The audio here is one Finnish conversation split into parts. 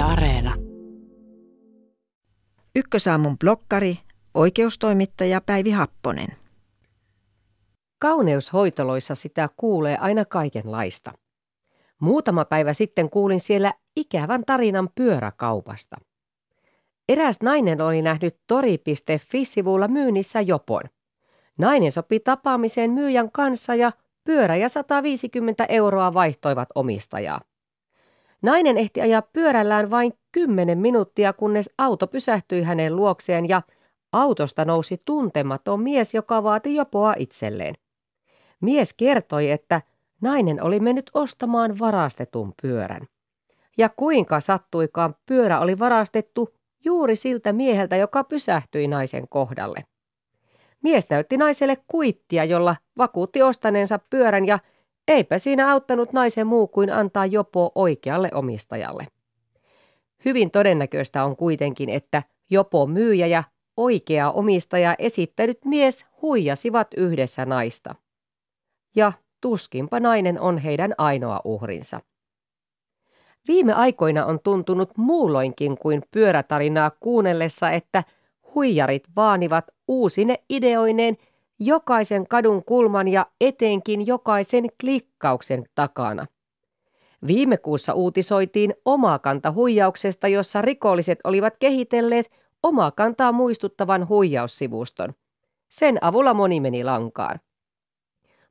Yle Areena. Ykkösaamun blokkari, oikeustoimittaja Päivi Happonen. Kauneushoitoloissa sitä kuulee aina kaikenlaista. Muutama päivä sitten kuulin siellä ikävän tarinan pyöräkaupasta. Eräs nainen oli nähnyt tori.fi-sivulla myynnissä jopon. Nainen sopi tapaamiseen myyjän kanssa ja pyörä ja 150 euroa vaihtoivat omistajaa. Nainen ehti ajaa pyörällään vain 10 minuuttia, kunnes auto pysähtyi hänen luokseen ja autosta nousi tuntematon mies, joka vaati jopoa itselleen. Mies kertoi, että nainen oli mennyt ostamaan varastetun pyörän. Ja kuinka sattuikaan pyörä oli varastettu juuri siltä mieheltä, joka pysähtyi naisen kohdalle. Mies näytti naiselle kuittia, jolla vakuutti ostaneensa pyörän ja eipä siinä auttanut naisen muu kuin antaa jopo oikealle omistajalle. Hyvin todennäköistä on kuitenkin, että jopo myyjä ja oikea omistaja esittänyt mies huijasivat yhdessä naista. Ja tuskinpa nainen on heidän ainoa uhrinsa. Viime aikoina on tuntunut muulloinkin kuin pyörätarinaa kuunnellessa, että huijarit vaanivat uusine ideoineen jokaisen kadun kulman ja etenkin jokaisen klikkauksen takana. Viime kuussa uutisoitiin omakanta huijauksesta, jossa rikolliset olivat kehitelleet omakantaa muistuttavan huijaussivuston. Sen avulla moni meni lankaan.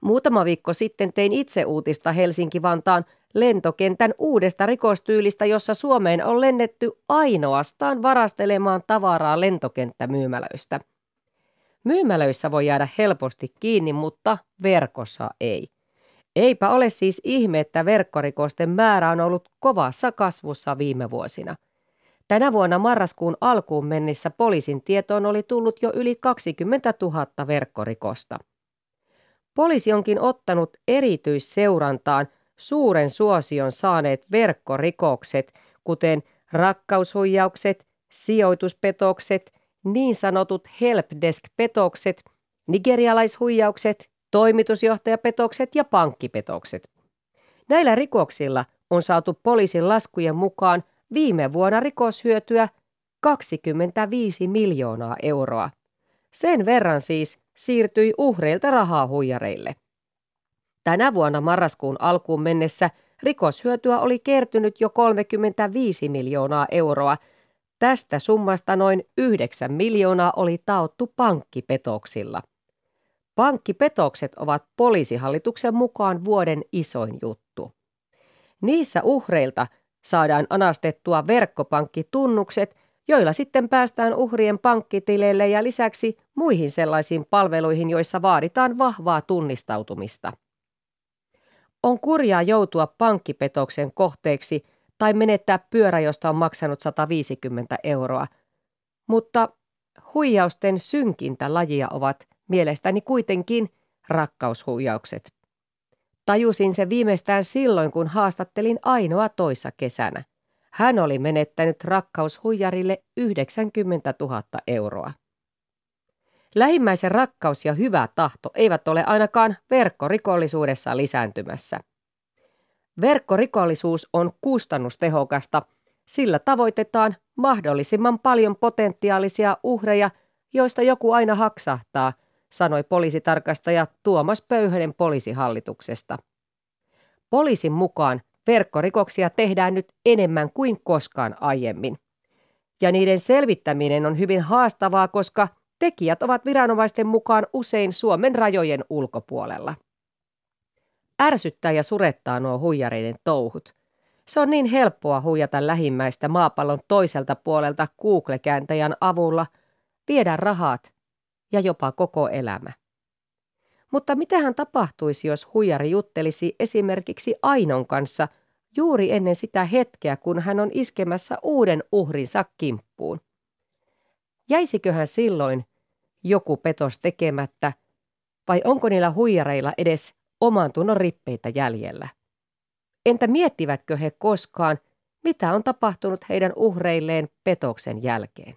Muutama viikko sitten tein itse uutista Helsinki-Vantaan lentokentän uudesta rikostyylistä, jossa Suomeen on lennetty ainoastaan varastelemaan tavaraa lentokenttämyymälöistä. Myymälöissä voi jäädä helposti kiinni, mutta verkossa ei. Eipä ole siis ihme, että verkkorikosten määrä on ollut kovassa kasvussa viime vuosina. Tänä vuonna marraskuun alkuun mennessä poliisin tietoon oli tullut jo yli 20 000 verkkorikosta. Poliisi onkin ottanut erityisseurantaan suuren suosion saaneet verkkorikokset, kuten rakkaushuijaukset, sijoituspetokset, niin sanotut helpdesk-petokset, nigerialaishuijaukset, toimitusjohtajapetokset ja pankkipetokset. Näillä rikoksilla on saatu poliisin laskujen mukaan viime vuonna rikoshyötyä 25 miljoonaa euroa. Sen verran siis siirtyi uhreilta rahaa huijareille. Tänä vuonna marraskuun alkuun mennessä rikoshyötyä oli kertynyt jo 35 miljoonaa euroa. Tästä summasta noin 9 miljoonaa oli taottu pankkipetoksilla. Pankkipetokset ovat poliisihallituksen mukaan vuoden isoin juttu. Niissä uhreilta saadaan anastettua verkkopankkitunnukset, joilla sitten päästään uhrien pankkitileille ja lisäksi muihin sellaisiin palveluihin, joissa vaaditaan vahvaa tunnistautumista. On kurjaa joutua pankkipetoksen kohteeksi tai menettää pyörä, josta on maksanut 150 euroa. Mutta huijausten synkintä lajia ovat mielestäni kuitenkin rakkaushuijaukset. Tajusin se viimeistään silloin, kun haastattelin ainoa toissa kesänä. Hän oli menettänyt rakkaushuijarille 90 000 euroa. Lähimmäisen rakkaus ja hyvä tahto eivät ole ainakaan verkkorikollisuudessa lisääntymässä. Verkkorikollisuus on kustannustehokasta, sillä tavoitetaan mahdollisimman paljon potentiaalisia uhreja, joista joku aina haksahtaa, sanoi poliisitarkastaja Tuomas Pöyhönen poliisihallituksesta. Poliisin mukaan verkkorikoksia tehdään nyt enemmän kuin koskaan aiemmin. Ja niiden selvittäminen on hyvin haastavaa, koska Tekijät ovat viranomaisten mukaan usein Suomen rajojen ulkopuolella. Ärsyttää ja surettaa nuo huijareiden touhut. Se on niin helppoa huijata lähimmäistä maapallon toiselta puolelta Google-kääntäjän avulla, viedä rahat ja jopa koko elämä. Mutta mitähän tapahtuisi, jos huijari juttelisi esimerkiksi Ainon kanssa juuri ennen sitä hetkeä, kun hän on iskemässä uuden uhrinsa kimppuun? Jäisiköhän silloin joku petos tekemättä, vai onko niillä huijareilla edes oman tunnon rippeitä jäljellä? Entä miettivätkö he koskaan, mitä on tapahtunut heidän uhreilleen petoksen jälkeen?